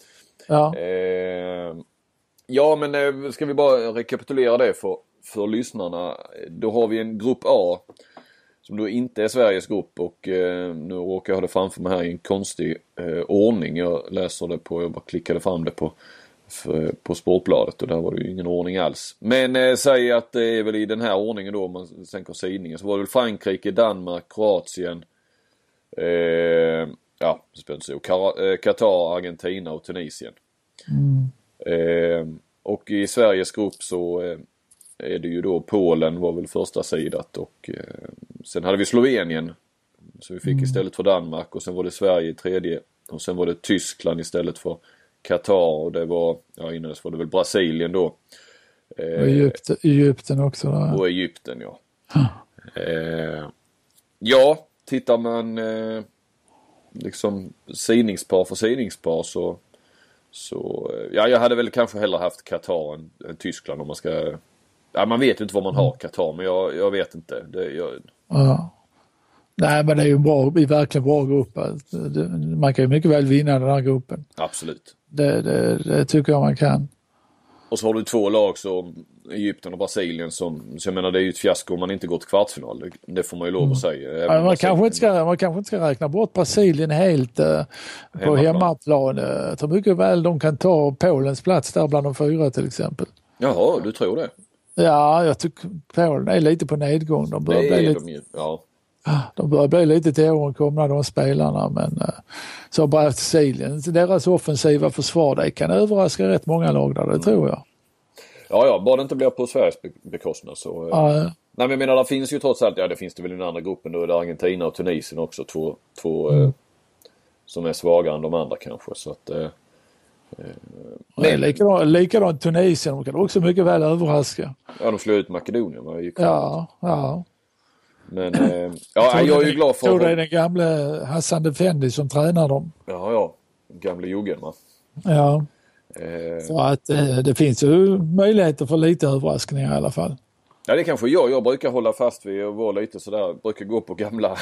Ja, Eh, ja, men eh, ska vi bara rekapitulera det för, för lyssnarna. Då har vi en grupp A som då inte är Sveriges grupp och eh, nu råkar jag ha det framför mig här i en konstig eh, ordning. Jag läser det på, jag bara klickade fram det på, för, på Sportbladet och där var det ju ingen ordning alls. Men eh, säg att det är väl i den här ordningen då om man sänker sidningen så var det väl Frankrike, Danmark, Kroatien, eh, ja, det spelar inte så. Kara- eh, Qatar, Argentina och Tunisien. Eh, och i Sveriges grupp så eh, är det ju då Polen var väl första sidat och eh, sen hade vi Slovenien så vi fick istället för Danmark och sen var det Sverige i tredje och sen var det Tyskland istället för Qatar och det var, ja innan dess var det väl Brasilien då. och Eh, Egypten, Egypten också. Där. och Egypten ja. Eh, ja, tittar man eh, liksom sidningspar för sidningspar så så eh, ja, jag hade väl kanske hellre haft Qatar än, än Tyskland om man ska Ja, man vet ju inte vad man har Qatar men jag, jag vet inte. Det, jag, Ja. Nej, men det är ju en bra, en verkligen bra grupp. Alltså, Man kan ju mycket väl vinna den här gruppen. absolut. Det, det, det tycker jag man kan. Och så har du två lag som Egypten och Brasilien som, så jag menar det är ju ett fiasko om man inte går till kvartsfinal. Det, det får man ju lov att säga. Även Mm. Ja, man, kanske inte ska, man kanske inte ska räkna bort Brasilien helt eh, på Hemmaplan. Jag tror mycket väl de kan ta Polens plats där bland de fyra till exempel. Jaha, du tror det? Ja, jag tycker Polen är lite på nedgång. De börjar, Det bli lite, de ju. Ja. De börjar bli lite till åren komna de spelarna. Men eh, så Brasilien, deras offensiva försvar, det kan överraska rätt många lag där, det tror jag. Ja, ja, bara det inte blir på Sveriges be- bekostnad så. eh, Ja, Nej men jag menar det finns ju trots allt, ja det finns det väl i den andra gruppen då är det Argentina och Tunisien också. Två, två Mm. eh, som är svagare än de andra kanske så att. Eh, Men likadant, likadant Tunisien, de kan också mycket väl överraska. ja de slår ut Makedonien va? i kvalet. Ja, ja. Men eh, ja, jag är ju glad för tror det är den gamle Hassan Defendi som tränar dem. Ja, ja. Gamle juggen va. Ja, Eh, så att eh, det finns ju möjligheter för lite överraskningar i alla fall. ja det kanske jag. Jag brukar hålla fast vid och vara lite sådär. Brukar gå på gamla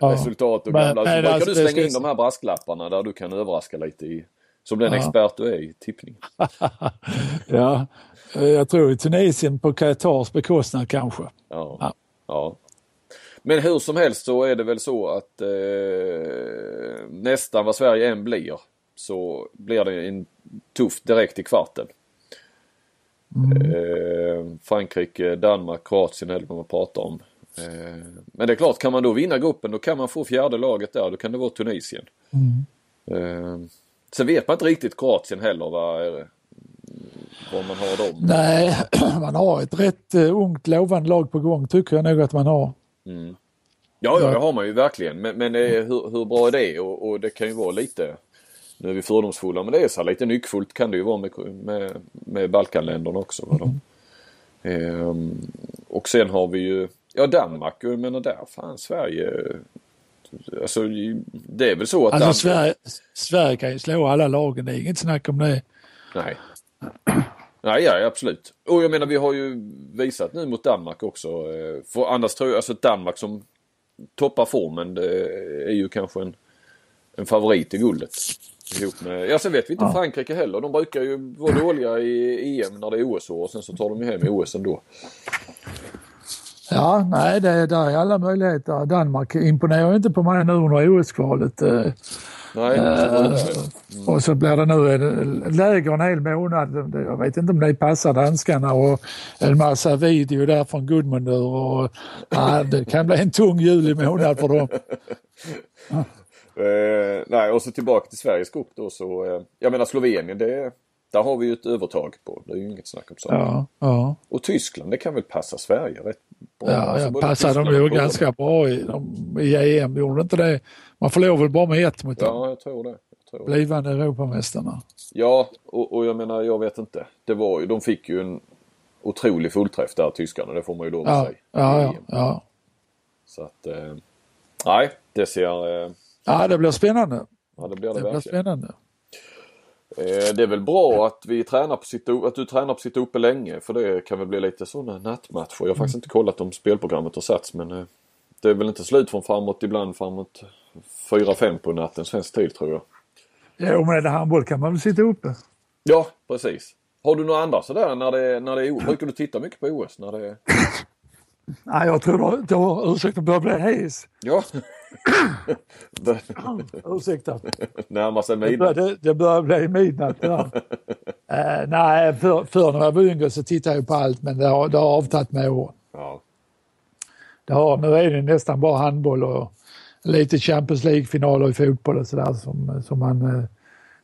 Ja. resultat och Men- gamla. Så men brukar alltså, du slänga in de här brasklapparna där du kan överraska lite i. Som den Ja. expert du är i tippning. Ja, eh, jag tror i Tunisien på Qatars bekostnad kanske. Ja. Ja. ja. Men hur som helst så är det väl så att eh, nästan vad Sverige än blir så blir det en tuff direkt i kvarten. Eh, Frankrike, Danmark, Kroatien är det man pratar om. Eh, men det är klart, kan man då vinna gruppen då kan man få fjärde laget där. Då kan det vara Tunisien. Eh, sen vet man inte riktigt Kroatien heller vad, vad man har dem. Nej, man har ett rätt uh, ungt lovande lag på gång tycker jag nog att man har. Ja, ja det har man ju verkligen. Men, men eh, hur, hur bra är det? Och, och det kan ju vara lite, nu är vi fördomsfulla, men det är så här lite nyckfullt kan det ju vara med, med, med Balkanländerna också. Va, då. Ehm, och sen har vi ju, ja Danmark, jag menar där, fan Sverige. Alltså det är väl så att Alltså Danmark, Sverige, Sverige kan ju slå alla lagen, det är inget snack om det. Nej. Nej, ja, absolut. Och jag menar vi har ju visat nu mot Danmark också. eh, För annars tror jag, alltså Danmark som toppar formen det är ju kanske en, en favorit i guldet. Ihop med, ja sen vet vi inte Frankrike heller. De brukar ju vara dåliga i EM när det är OS-år och sen så tar de ju hem i OS ändå. Ja, nej, det, där är alla möjligheter. Danmark imponerar inte på mig nu under OS-kvalet. eh, Nej, Eh, Och så blir det nu en läger en hel månad. Jag vet inte om det passar danskarna och en massa video där från Gudmundur. Och, ja, det kan bli en tung juli månad för dem. Eh, nej, och så tillbaka till Sveriges grupp då så. Eh, jag menar Slovenien, det, där har vi ju ett övertag på. Det är ju inget snack om saken. Ja, ja. Och Tyskland, det kan väl passa Sverige rätt. Ja, jag passade Tyskland ju ganska bra i, de, i EM, gjorde inte det? Man förlorade väl bara med ett mot dem, Ja, jag tror det. Jag tror blivande Europamästarna. Ja, och, och jag menar, jag vet inte. Det var ju, de fick ju en otrolig fullträff där, tyskarna. Det får man ju lov att Ja, säga. ja, ja, EM. ja. Så att, eh, nej, det ser, eh, ja, det blir spännande. ja det blir det, Det blir verkligen. spännande. Eh, det är väl bra att vi tränar på sitta, att du tränar på att sitta uppe länge för det kan väl bli lite sådana nattmatcher. Jag har faktiskt inte kollat om spelprogrammet har satts men eh, det är väl inte slut från framåt ibland framåt 4-5 på natten svensk tid tror jag. Jo, men är det handboll kan man väl sitta uppe. Ja, precis. Har du några andra sådär när det, när det är OS? Brukar du titta mycket på OS? När det är... Nej, jag tror då ursäkta, börjar bli hes. Ja. Ursäkta. Närmar sig midnatt. det, det börjar bli midnatt. Ja. Eh, nej, för, för när jag var yngre så tittade jag på allt men det har, det har avtagit med år. Ja. Det har, nu är det nästan bara handboll och lite Champions League-finaler i fotboll och sådär som, som man eh,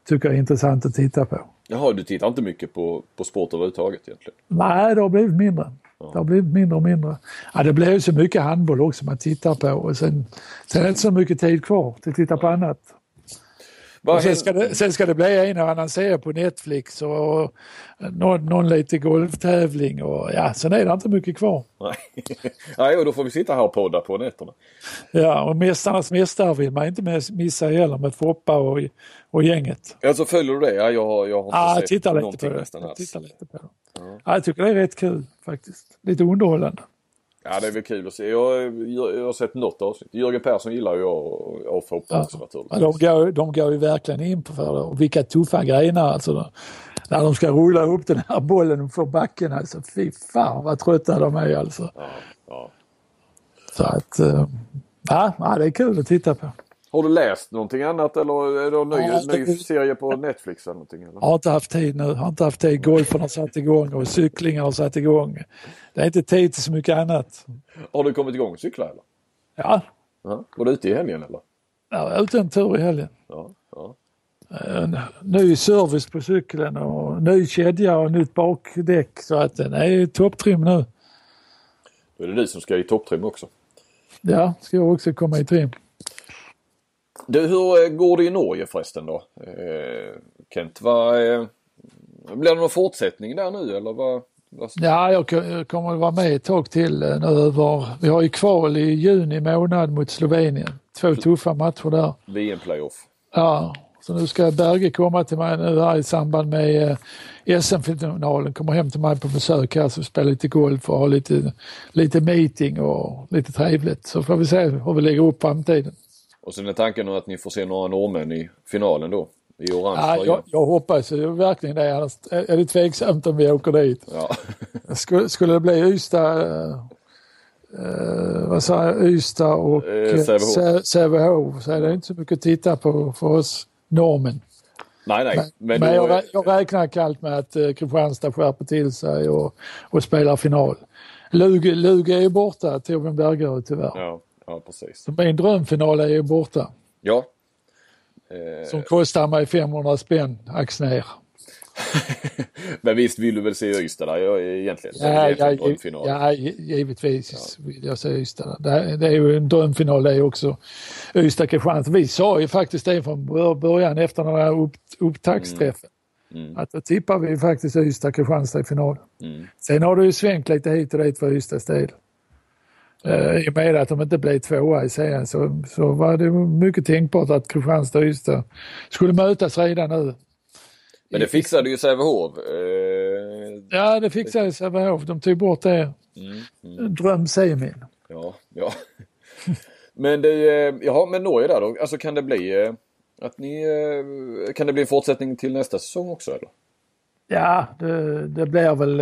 tycker är intressant att titta på. Jaha, du tittar inte mycket på, på sport överhuvudtaget egentligen? Nej, det har blivit mindre. Det har blivit mindre och mindre. Ja, det blir ju så mycket handboll också man tittar på och sen, sen är det inte så mycket tid kvar till att titta på annat. Sen, ska det, sen ska det bli en och annan serie på Netflix och någon, någon lite golftävling och ja, sen är det inte mycket kvar. Nej. Nej, och då får vi sitta här och podda på nätterna. Ja, och Mästarnas mästare vill man inte miss- missa heller med Foppa och, och gänget. Alltså följer du det? Ja, jag, jag har inte jag sett någonting på det. nästan Jag alls. tittar lite på det. Ja, jag tycker det är rätt kul faktiskt. Lite underhållande. Ja, det är väl kul att se. Jag, jag, jag har sett något avsnitt. Jörgen Persson gillar ju jag och, Foppa Ja. också naturligtvis. de, går, de går ju verkligen in på för det. Och vilka tuffa grenar alltså. Då. När de ska rulla upp den här bollen och få backen alltså. Fy fan vad trötta de är alltså. Ja, ja. Så att, eh, ja, det är kul att titta på. Har du läst någonting annat eller är det en ny, Ja, ny det- serie på Netflix eller någonting? Eller? Har inte haft tid nu. Har inte haft tid. Golfen har satt igång och cyklingen har satt igång. Det är inte tid till så mycket annat. Har du kommit igång och cykla eller? Ja, Ja. Var du ute i helgen eller? jag var ute en tur i helgen. Ja, ja. En ny service på cykeln och ny kedja och nytt bakdäck. Så att den är i topptrim nu. Då är det du som ska i topptrim också. Ja, ska jag också komma i trim. Du, hur eh, går det i Norge förresten då? Eh, Kent, vad, eh, blir det någon fortsättning där nu eller vad? vad Ja, jag ko- jag kommer att vara med ett tag till eh, nu över. Vi har ju kval i juni månad mot Slovenien. Två tuffa matcher där. VM-playoff. Ja, så nu ska Berge komma till mig nu här i samband med eh, SM-finalen. Kommer hem till mig på besök här så vi spelar lite golf och har lite, lite meeting och lite trevligt. Så får vi se hur vi lägger upp framtiden. Och sen är tanken att ni får se några norrmän i finalen då? I orange Ja, jag, jag hoppas ju verkligen det. Annars är det tveksamt om vi åker dit. Ja. Skulle, skulle det bli Ystad, eh, eh, vad sa jag, Ystad och Eh, eh, Sävehof. Sä- Sävehof så är det inte så mycket att titta på för oss norrmän. Nej, nej. Men, Men, men jag, jag räknar kallt med att eh, Kristianstad skärper till sig och, och spelar final. Lugi, Lugi är ju borta, Torbjörn Bergerud tyvärr. Ja, ja, precis. Så min drömfinal är ju borta. Ja. Eh, Som kostar mig 500 spänn, ax ner. men visst vill du väl se Ystad där ja, egentligen? Ja, ja, en drömfinal. ja, gi- givetvis vill jag se Ystad. Det, är- det är ju en drömfinal det är också. Ystad-Kristianstad. Vi sa ju faktiskt det från bör- början efter den här upp, upptaktsträffen. Mm. Att då tippar vi faktiskt Ystad-Kristianstad i final. Mm. Sen har det ju svängt lite hit och dit för Ystads del. Eh, I och med att de inte blev tvåa i serien så, så var det mycket tänkbart att Kristianstad och Ystad skulle mötas redan nu. Men det fixade ju Sävehof. Eh, Ja, det fixade Sävehof. De tog bort det. Mm, Drömsemin. ja, ja. men det, eh, jaha, men Norge där då? Alltså kan det bli att ni, kan det bli en fortsättning till nästa säsong också eller? Ja, det, det blir väl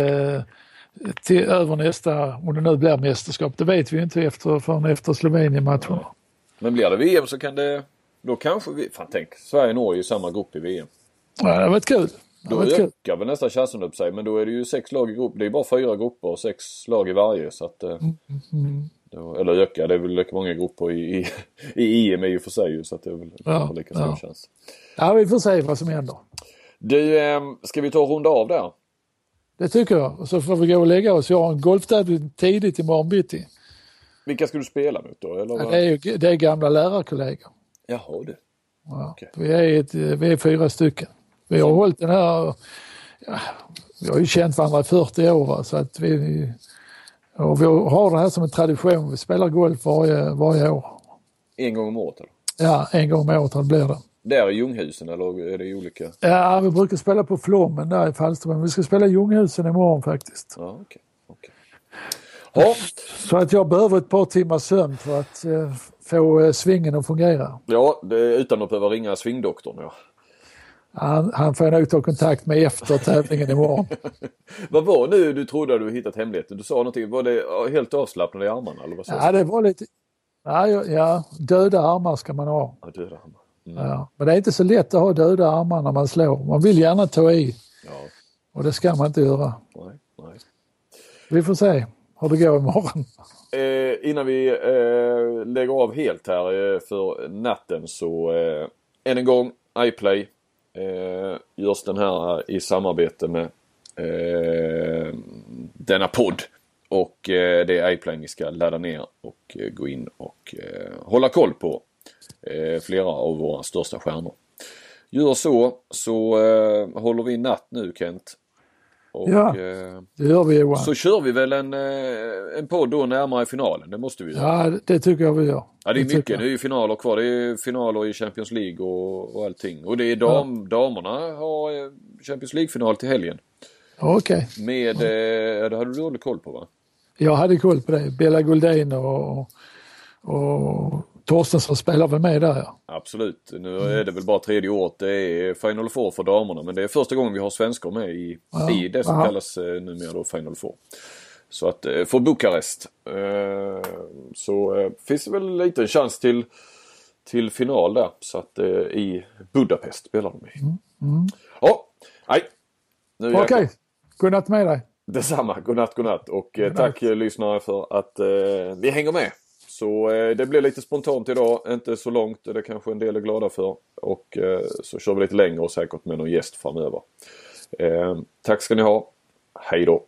till, över nästa, om det nu blir mästerskap. Det vet vi inte efter, förrän efter Slovenien-matcherna. Men blir det VM så kan det, då kanske vi, fan tänk, Sverige och Norge i samma grupp i VM. Ja, det har varit kul. Då ökar väl nästan chansen upp sig men då är det ju sex lag i grupp. Det är bara fyra grupper och sex lag i varje så att eh, Mm, då, Eller ökar, det är väl lika många grupper i, i, i EM i och för sig så att det är väl Ja, lika stor ja. chans. Ja, vi får se vad som händer. Du, eh, ska vi ta och runda av där? Det tycker jag. Och så får vi gå och lägga oss. Jag har en golftävling tidigt imorgon bitti. Vilka ska du spela mot då? Eller vad? det, är det är gamla lärarkollegor. Jaha du. Ja. Okej. Vi, är ett, vi är fyra stycken. Vi har hållit den här... Ja, vi har ju känt varandra i 40 år va, så att vi... Och vi har det här som en tradition. Vi spelar golf varje, varje år. En gång om året eller? Ja, en gång om året blir det. Där i Ljunghusen eller är det olika? Ja, vi brukar spela på Flommen där i Falsterbo. Vi ska spela i Ljunghusen imorgon faktiskt. Ja, okej. Ja, Så att jag behöver ett par timmars sömn för att eh, få eh, svingen att fungera. ja det, utan att behöva ringa svingdoktorn ja. Han, han får nog ta kontakt med efter tävlingen imorgon. Vad var nu du trodde du hittat hemligheten? Du sa någonting, var det helt avslappnad i armarna eller vad Ja, det var lite... Ja, ja, ja, döda armar ska man ha. Ja, döda armar. Mm. Ja. Men det är inte så lätt att ha döda armar när man slår. Man vill gärna ta i Ja, och det ska man inte göra. nej, nej. Vi får se hur det går imorgon. Eh, innan vi eh, lägger av helt här eh, för natten så eh, än en gång iPlay eh, görs den här i samarbete med eh, denna podd. Och eh, det är iPlay ni ska ladda ner och gå in och hålla koll på flera av våra största stjärnor. Gör så så eh, håller vi natt nu Kent. Och, Ja. eh, Det gör vi Johan. så kör vi väl en, eh, en podd då närmare finalen. Det måste vi göra. Ja, det tycker jag vi gör. Ja det är tycker mycket. Det är ju finaler kvar. Det är finaler i Champions League och, och allting. Och det är dam, damerna har eh, Champions League-final till helgen. Okej, Med, eh, det hade du dålig koll på va? jag hade koll på det. Bella Guldin och, och Torstensson spelar väl med där ja. Absolut. Nu är det väl bara tredje året. Det är Final Four för damerna. Men det är första gången vi har svenskar med i, Ja. i det som Ja. kallas eh, numera då Final Four. Så att eh, för Bukarest eh, så finns det väl en liten chans till, till final där. Så att i Budapest spelar de i. Ja, nej. Okej, jäklar. godnatt med dig. Detsamma. Godnatt, godnatt. Och Godnatt. tack lyssnare för att eh, vi hänger med. Så eh, det blir lite spontant idag. Inte så långt. Det kanske en del är glada för. Och eh, så kör vi lite längre och säkert med någon gäst framöver. Eh, tack ska ni ha. Hej då.